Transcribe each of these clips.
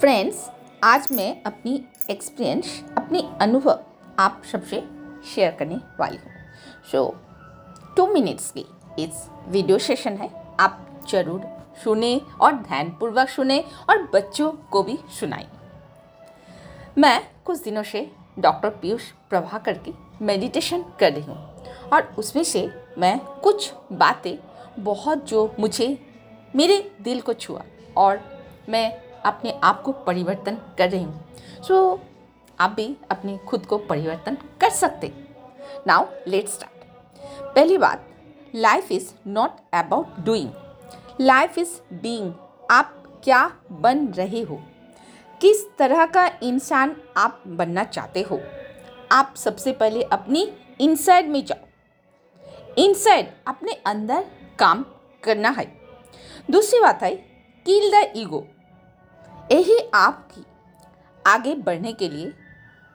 Friends, आज मैं अपनी एक्सपीरियंस अपनी अनुभव आप सबसे शेयर करने वाली हूँ। सो टू मिनट्स की इस वीडियो सेशन है। आप ज़रूर सुने और ध्यानपूर्वक सुने और बच्चों को भी सुनाएँ। मैं कुछ दिनों से डॉक्टर पीयूष प्रभाकर की मेडिटेशन कर रही हूँ और उसमें से मैं कुछ बातें बहुत जो मुझे मेरे दिल को छुआ और मैं अपने आप को परिवर्तन कर रही हूँ। सो so, आप भी अपने खुद को परिवर्तन कर सकते। नाउ लेट स्टार्ट पहली बात life is not about doing life is being आप क्या बन रहे हो? किस तरह का इंसान आप बनना चाहते हो? आप सबसे पहले अपनी इनसाइड में जाओ। इनसाइड अपने अंदर काम करना है। दूसरी बात है किल द ईगो यही आपकी आगे बढ़ने के लिए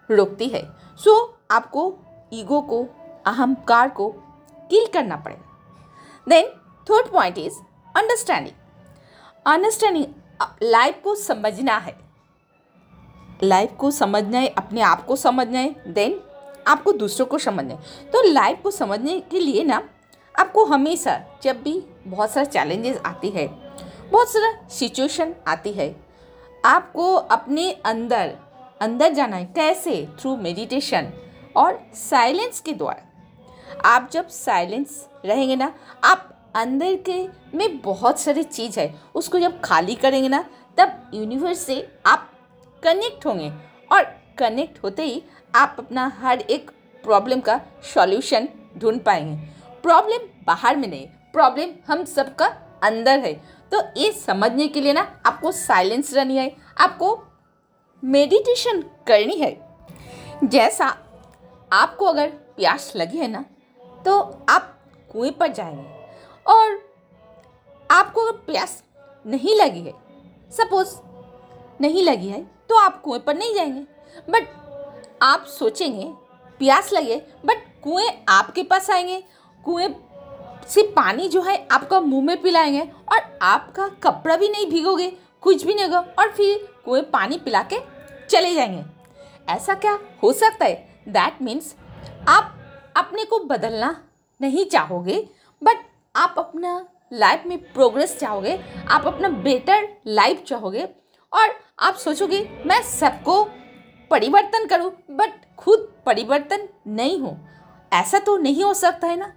रोकती है। सो so, आपको ईगो को अहंकार को किल करना पड़ेगा। Then third point is understanding understanding life को समझना है। लाइफ को समझना है अपने आप को समझना है देन आपको दूसरों को समझना है। तो लाइफ को समझने के लिए ना आपको हमेशा जब भी बहुत सारे चैलेंजेस आती है बहुत सारा सिचुएशन आती है आपको अपने अंदर अंदर जाना है। कैसे? थ्रू मेडिटेशन और साइलेंस के द्वारा। आप जब साइलेंस रहेंगे ना, आप अंदर के में बहुत सारी चीज़ है, उसको जब खाली करेंगे ना, तब यूनिवर्स से आप कनेक्ट होंगे और कनेक्ट होते ही आप अपना हर एक प्रॉब्लम का सॉल्यूशन ढूंढ पाएँगे। प्रॉब्लम बाहर में नहीं प्रॉब्लम हम सबका अंदर है। तो ये समझने के लिए ना आपको साइलेंस रहनी है, आपको मेडिटेशन करनी है। जैसा आपको अगर प्यास लगी है ना तो आप कुएँ पर जाएँगे और आपको अगर प्यास नहीं लगी है सपोज़ नहीं लगी है तो आप कुएँ पर नहीं जाएँगे। बट आप सोचेंगे, प्यास लगे बट कुएँ आपके पास आएँगे, कुएँ से पानी जो है आपका मुँह में पिलाएँगे और आपका कपड़ा भी नहीं भीगोगे, कुछ भी नहीं होगा और फिर कुएँ पानी पिला के चले जाएँगे। ऐसा क्या हो सकता है? दैट मीन्स आप अपने को बदलना नहीं चाहोगे बट आप अपना लाइफ में प्रोग्रेस चाहोगे, आप अपना बेटर लाइफ चाहोगे और आप सोचोगे, मैं सबको परिवर्तन करूँ बट खुद परिवर्तन नहीं हूँ। ऐसा तो नहीं हो सकता है ना?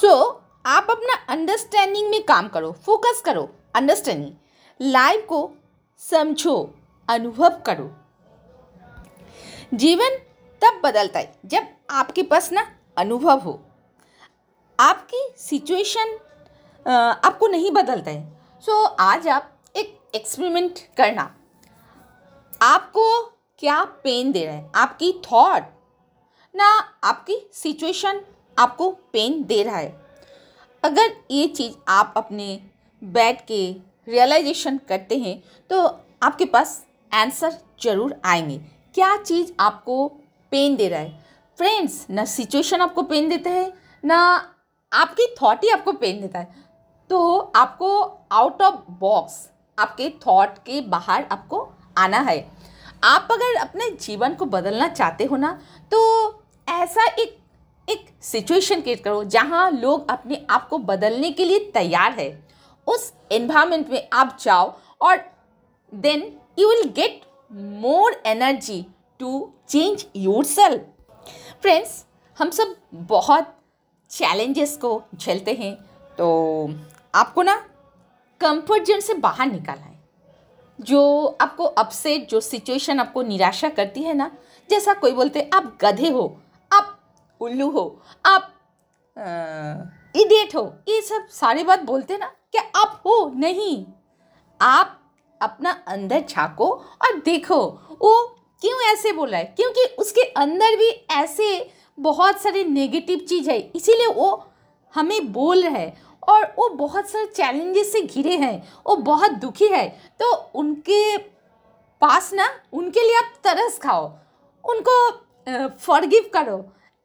सो so, आप अपना अंडरस्टैंडिंग में काम करो फोकस करो अंडरस्टैंडिंग लाइफ को समझो अनुभव करो. जीवन तब बदलता है जब आपके पास ना अनुभव हो. आपकी सिचुएशन आपको नहीं बदलता है. सो so, आज आप एक एक्सपेरिमेंट करना. आपको क्या पेन दे रहा है? आपकी थॉट ना आपकी सिचुएशन आपको पेन दे रहा है। अगर ये चीज़ आप अपने बैठ के रियलाइजेशन करते हैं तो आपके पास आंसर ज़रूर आएँगे। क्या चीज़ आपको पेन दे रहा है? फ्रेंड्स ना सिचुएशन आपको पेन देता है, ना आपकी थॉट ही आपको पेन देता है। तो आपको आउट ऑफ़ बॉक्स आपके थॉट के बाहर आपको आना है। आप अगर अपने जीवन को बदलना चाहते हो ना तो ऐसा एक एक सिचुएशन क्रिएट करो जहाँ लोग अपने आप को बदलने के लिए तैयार है। उस एनवायरमेंट में आप जाओ और then you will get more energy to change your friends हम सब बहुत चैलेंजेस को झेलते हैं तो आपको ना कंफर्ट जोन से बाहर निकालना है। जो आपको अपसेट जो सिचुएशन आपको निराशा करती है ना, जैसा कोई बोलते आप गधे हो उल्लू हो, आप इडियट हो, ये सब सारी बात बोलते ना कि आप हो नहीं। आप अपना अंदर झाँको और देखो, वो क्यों ऐसे बोला है? क्योंकि उसके अंदर भी ऐसे बहुत सारे नेगेटिव चीज़ है, इसीलिए वो हमें बोल रहा है। और वो बहुत सारे चैलेंजेस से घिरे हैं, वो बहुत दुखी है। तो उनके पास ना, उनके लिए आप तरस खाओ, उनको फॉरगिव करो।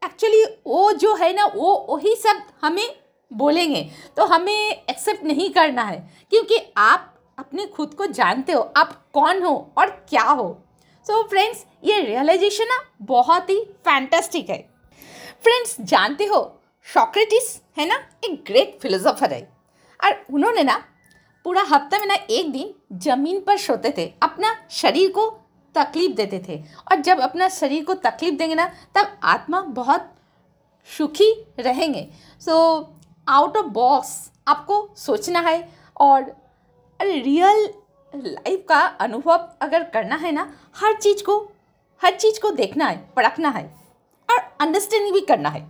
एक्चुअली वो जो है ना वो वही सब हमें बोलेंगे। तो हमें एक्सेप्ट नहीं करना है क्योंकि आप अपने खुद को जानते हो आप कौन हो और क्या हो। सो so, फ्रेंड्स ये रियलाइजेशन ना बहुत ही फैंटास्टिक है। फ्रेंड्स जानते हो सॉक्रेटिस है ना एक ग्रेट फिलोसोफर है। और उन्होंने ना पूरा हफ़्ता में ना एक दिन ज़मीन पर सोते थे अपना शरीर को तकलीफ़ देते थे। और जब अपना शरीर को तकलीफ़ देंगे ना, तब आत्मा बहुत सुखी रहेंगे। सो आउट ऑफ़ बॉक्स आपको सोचना है और रियल लाइफ का अनुभव अगर करना है ना, हर चीज़ को, हर चीज़ को देखना है, परखना है और अंडरस्टैंडिंग भी करना है।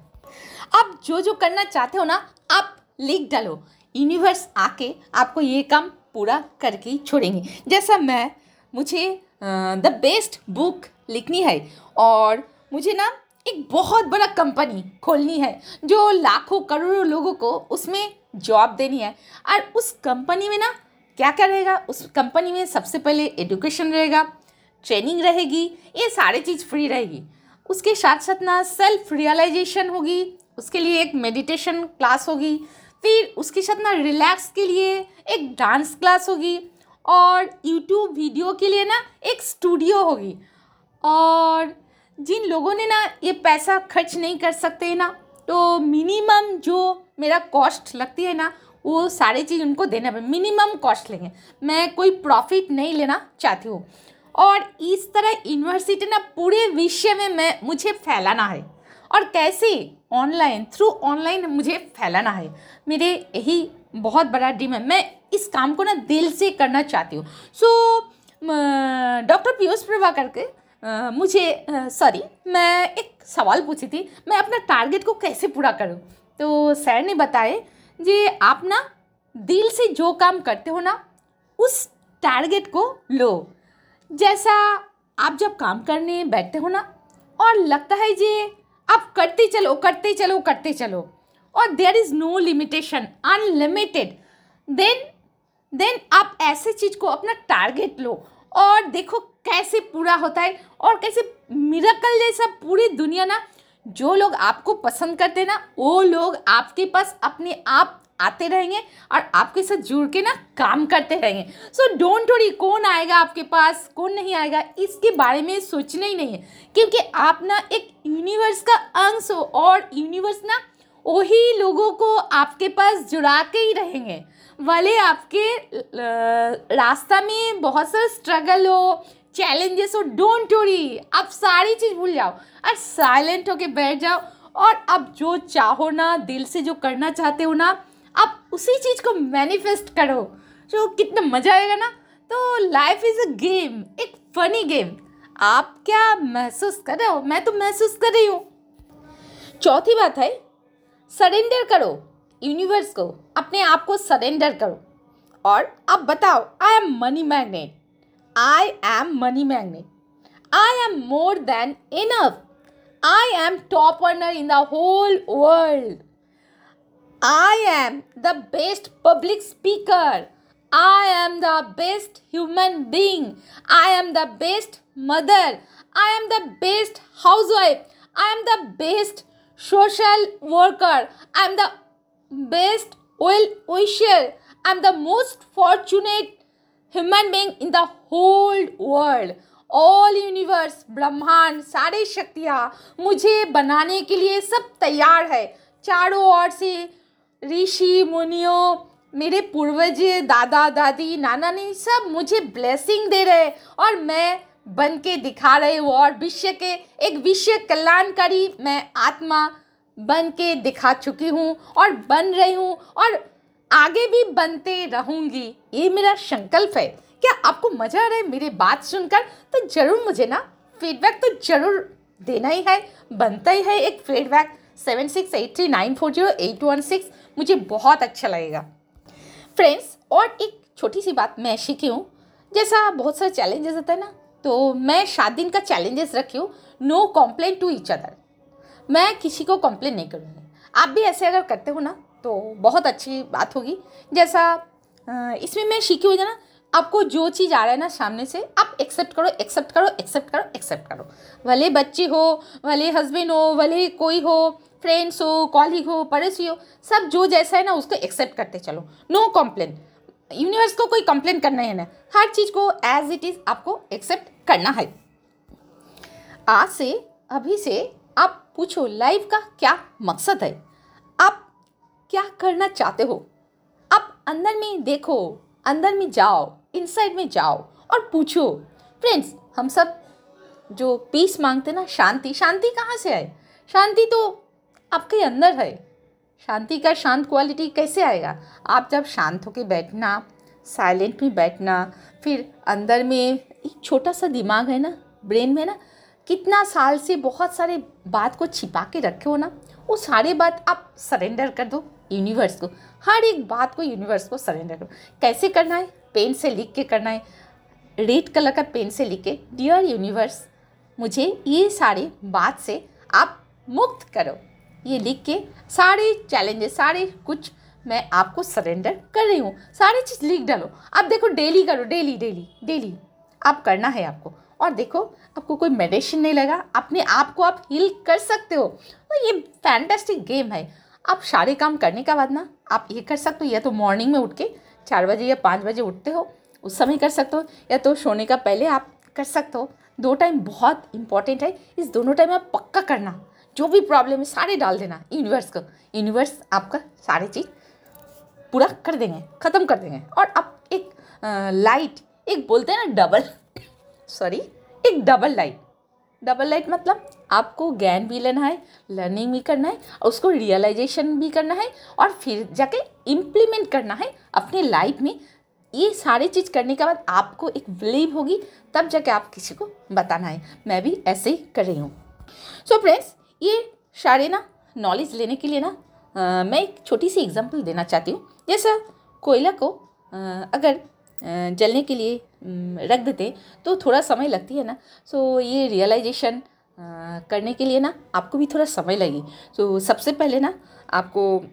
आप जो जो करना चाहते हो ना, आप लिख डालो। यूनिवर्स आके आपको ये काम पूरा करके छोड़ेंगे। जैसा मैं, मुझे द बेस्ट बुक लिखनी है। और मुझे ना एक बहुत बड़ा कंपनी खोलनी है, जो लाखों करोड़ों लोगों को उसमें जॉब देनी है। और उस कंपनी में ना क्या क्या रहेगा? उस कंपनी में सबसे पहले एडुकेशन रहेगा ट्रेनिंग रहेगी, ये सारी चीज़ फ्री रहेगी। उसके साथ साथ ना सेल्फ रियलाइजेशन होगी, उसके लिए एक मेडिटेशन क्लास होगी। फिर उसके साथ ना रिलैक्स के लिए एक डांस क्लास होगी। और यूट्यूब वीडियो के लिए ना एक स्टूडियो होगी। और जिन लोगों ने ना ये पैसा खर्च नहीं कर सकते ना तो मिनिमम जो मेरा कॉस्ट लगती है ना, वो सारी चीज़ उनको देना पड़े मिनिमम कॉस्ट लेंगे। मैं कोई प्रॉफिट नहीं लेना चाहती हूँ। और इस तरह यूनिवर्सिटी ना पूरे विश्व में मैं, मुझे फैलाना है। और कैसे? ऑनलाइन थ्रू ऑनलाइन मुझे फैलाना है। मेरे यही बहुत बड़ा ड्रीम है। मैं इस काम को ना दिल से करना चाहती हूँ। सो डॉक्टर पीयूष प्रभाकर के मुझे सॉरी मैं एक सवाल पूछी थी, मैं अपना टारगेट को कैसे पूरा करूँ? तो सर ने बताए जी, आप ना दिल से जो काम करते हो ना, उस टारगेट को लो। जैसा आप जब काम करने बैठते हो ना, और लगता है जी, आप करते चलो करते चलो करते चलो। और there is no limitation unlimited then then आप ऐसे चीज़ को अपना टारगेट लो और देखो कैसे पूरा होता है और कैसे मिराकल जैसा पूरी दुनिया ना, जो लोग आपको पसंद करते ना, वो लोग आपके पास अपने आप आते रहेंगे और आपके साथ जुड़ के ना काम करते रहेंगे। सो डोंट वरी कौन आएगा आपके पास, कौन नहीं आएगा, इसके बारे में सोचना ही नहीं है। क्योंकि आप ना एक यूनिवर्स का अंश हो और यूनिवर्स ना वही लोगों को आपके पास जुड़ा के ही रहेंगे। वाले आपके रास्ता में बहुत सारा स्ट्रगल हो चैलेंजेस हो डोंट वरी आप सारी चीज़ भूल जाओ। और साइलेंट होके बैठ जाओ और अब जो चाहो ना, दिल से जो करना चाहते हो ना, आप उसी चीज़ को मैनिफेस्ट करो। जो कितना मज़ा आएगा ना। तो लाइफ इज़ अ गेम एक फनी गेम आप क्या महसूस कर रहे हो? मैं तो महसूस कर रही हूँ। चौथी बात है सरेंडर करो। यूनिवर्स को, अपने आप को सरेंडर करो। और अब बताओ I am money magnet I am money magnet I am more than enough I am top earner in the whole world I am the best public speaker I am the best human being. I am the best mother. I am the best housewife. I am the best social worker. I am the best well wisher. I am the most fortunate human being in the whole world. All universe ब्रह्मांड सारे शक्तियाँ मुझे बनाने के लिए सब तैयार है चारों ओर से ऋषि मुनियों मेरे पूर्वज दादा दादी नाना ने सब मुझे ब्लेसिंग दे रहे और मैं बन के दिखा रहे हूँ और विश्व के एक विश्व कल्याणकारी मैं आत्मा बन के दिखा चुकी हूँ और बन रही हूँ और आगे भी बनते रहूँगी। ये मेरा संकल्प है। क्या आपको मज़ा आ रहा है मेरी बात सुनकर? तो ज़रूर मुझे ना फीडबैक तो ज़रूर देना ही है। बनता ही है एक feedback seven six eight three nine four zero eight one six मुझे बहुत अच्छा लगेगा। फ्रेंड्स और एक छोटी सी बात मैं सीखी हूँ। जैसा बहुत सारे चैलेंजेस होता है ना तो मैं सात दिन का चैलेंजेस रखी हूँ no complain to each other मैं किसी को कंप्लेन नहीं करूँगी। आप भी ऐसे अगर करते हो ना तो बहुत अच्छी बात होगी। जैसा इसमें मैं सीखी हुई ना, आपको जो चीज़ आ रहा है ना सामने से, आप एक्सेप्ट करो एक्सेप्ट करो एक्सेप्ट करो एक्सेप्ट करो। भले बच्चे हो, भले हस्बैंड हो, भले कोई हो फ्रेंड्स हो कॉलीग हो, पड़ोसी हो, सब जो जैसा है ना, उसको एक्सेप्ट करते चलो। नो कॉम्प्लेन यूनिवर्स को कोई कंप्लेन करना है ना। हर चीज़ को एज इट इज़ आपको एक्सेप्ट करना है। आज से, अभी से आप पूछो लाइफ का क्या मकसद है? आप क्या करना चाहते हो? आप अंदर में देखो, अंदर में जाओ इनसाइड में जाओ और पूछो। फ्रेंड्स हम सब जो पीस मांगते ना, शांति शांति कहाँ से आए? शांति तो आपके अंदर है। शांति का शांत क्वालिटी कैसे आएगा? आप जब शांत होकर बैठना साइलेंट में बैठना, फिर अंदर में एक छोटा सा दिमाग है ना, ब्रेन में ना, कितना साल से बहुत सारे बात को छिपा के रखे हो ना, वो सारे बात आप सरेंडर कर दो यूनिवर्स को। हर एक बात को यूनिवर्स को सरेंडर करो। कैसे करना है? पेन से लिख के करना है। रेड कलर का पेन से लिख के डियर यूनिवर्स मुझे ये सारे बात से आप मुक्त करो। ये लिख के सारे चैलेंजेस सारे कुछ मैं आपको सरेंडर कर रही हूँ। सारी चीज़ लिख डालो। आप देखो डेली करो डेली डेली डेली आप करना है आपको। और देखो, आपको कोई मेडिसिन नहीं लगा, अपने आप को आप हील कर सकते हो। तो ये फैंटेस्टिक गेम है। आप सारे काम करने के बाद ना, आप ये कर सकते हो, या तो मॉर्निंग में उठ के चार बजे या पाँच बजे उठते हो, उस समय कर सकते हो, या तो सोने का पहले आप कर सकते हो। दो टाइम बहुत इंपॉर्टेंट है। इस दोनों टाइम आप पक्का करना। जो भी प्रॉब्लम है, सारे डाल देना। यूनिवर्स को। यूनिवर्स आपका सारी चीज़ पूरा कर देंगे, ख़त्म कर देंगे। और आप एक लाइट एक बोलते हैं ना डबल सॉरी एक डबल लाइट डबल लाइट मतलब आपको ज्ञान भी लेना है लर्निंग भी करना है और उसको रियलाइजेशन भी करना है और फिर जाके इम्प्लीमेंट करना है अपने लाइफ में। ये सारी चीज़ करने के बाद आपको एक बिलीव होगी तब जाके आप किसी को बताना है। मैं भी ऐसे ही कर रही हूँ। सो फ्रेंड्स ये सारे ना नॉलेज लेने के लिए ना आ, मैं एक छोटी सी एग्जांपल देना चाहती हूँ। जैसा कोयला को आ, अगर जलने के लिए रख देते। तो थोड़ा समय लगती है ना। सो ये रियलाइजेशन करने के लिए ना, आपको भी थोड़ा समय लगे। सो सबसे पहले ना, आपको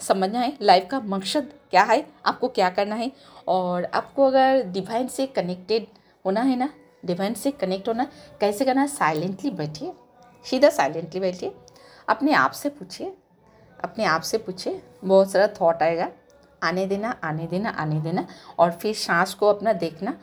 समझना है लाइफ का मकसद क्या है, आपको क्या करना है। और आपको अगर डिवाइन से कनेक्टेड होना है ना डिवाइन से कनेक्ट होना, कैसे करना है? साइलेंटली बैठिए। सीधा साइलेंटली बैठिए। अपने आप से पूछिए। अपने आप से पूछिए। बहुत सारा थॉट आएगा। आने देना आने देना आने देना और फिर सांस को अपना देखना।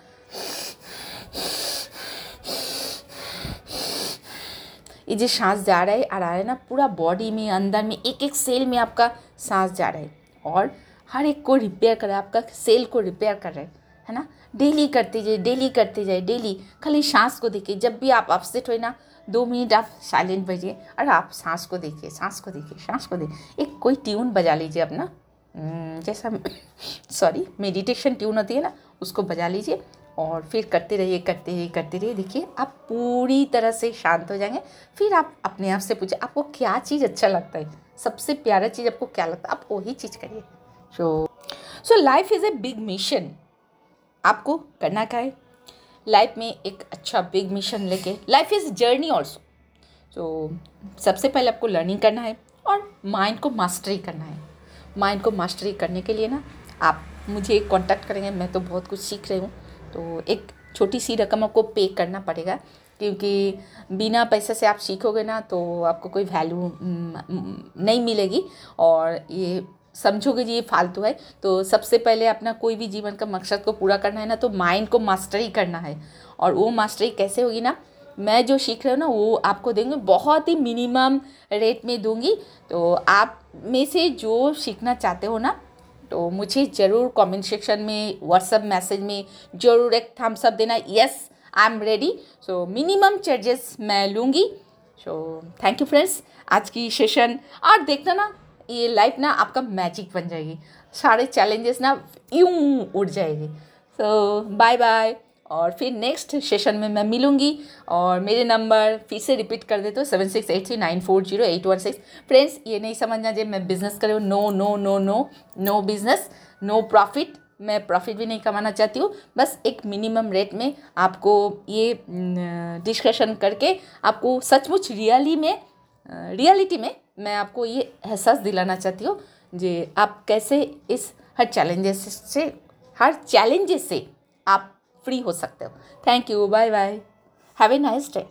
ये जो सांस जा रहा है, आ रहा है ना, पूरा बॉडी में, अंदर में एक एक सेल में आपका सांस जा रहा है और हर एक को रिपेयर कर रहा है, आपका सेल को रिपेयर कर रहा है है ना? डेली करते जाए डेली करते जाए डेली खाली सांस को देखिए, जब भी आप अपसेट हो ना, दो मिनट आप साइलेंट बजिए और आप सांस को देखिए, सांस को देखिए, सांस को देखिए। एक कोई ट्यून बजा लीजिए अपना। जैसा सॉरी मेडिटेशन ट्यून होती है ना, उसको बजा लीजिए और फिर करते रहिए करते रहिए करते रहिए। देखिए, आप पूरी तरह से शांत हो जाएँगे। फिर आप अपने आप से पूछे आपको क्या चीज़ अच्छा लगता है? सबसे प्यारा चीज़ आपको क्या लगता है? आप वही चीज़ करिए। So so life is a big mission आपको करना क्या है? लाइफ में एक अच्छा बिग मिशन लेके लाइफ इज़ जर्नी ऑल्सो तो सबसे पहले आपको लर्निंग करना है और माइंड को मास्टरी करना है। माइंड को मास्टरी करने के लिए ना, आप मुझे कांटेक्ट करेंगे, मैं तो बहुत कुछ सीख रही हूँ। तो एक छोटी सी रकम आपको पे करना पड़ेगा, क्योंकि बिना पैसे से आप सीखोगे ना तो आपको कोई वैल्यू नहीं मिलेगी। और ये समझोगे जी, ये फालतू है। तो सबसे पहले अपना कोई भी जीवन का मकसद को पूरा करना है ना तो माइंड को मास्टरी करना है। और वो मास्टरी कैसे होगी ना, मैं जो सीख रही हूँ ना, वो आपको देंगे, बहुत ही मिनिमम रेट में दूँगी। तो आप में से जो सीखना चाहते हो ना तो मुझे ज़रूर कमेंट सेक्शन में व्हाट्सअप मैसेज में ज़रूर एक थम्स अप देना। Yes I am ready so minimum charges मैं लूँगी। सो थैंक यू फ्रेंड्स आज की सेशन और देखना ना, ये लाइफ ना आपका मैजिक बन जाएगी। सारे चैलेंजेस ना यूँ उड़ जाएगी। सो बाय बाय और फिर नेक्स्ट सेशन में मैं मिलूँगी। और मेरे नंबर फिर से रिपीट कर देते हो seven six eight three nine four zero eight one six friends ये नहीं समझना जब मैं बिज़नेस कर रही no no no no no business no profit मैं प्रॉफिट भी नहीं कमाना चाहती हूँ। बस एक मिनिमम रेट में आपको ये डिस्कशन करके आपको सचमुच रियली में रियलिटी में मैं आपको ये एहसास दिलाना चाहती हूँ जे आप कैसे इस हर चैलेंजेस से, हर चैलेंजेस से आप फ्री हो सकते हो. Thank you bye bye have a nice day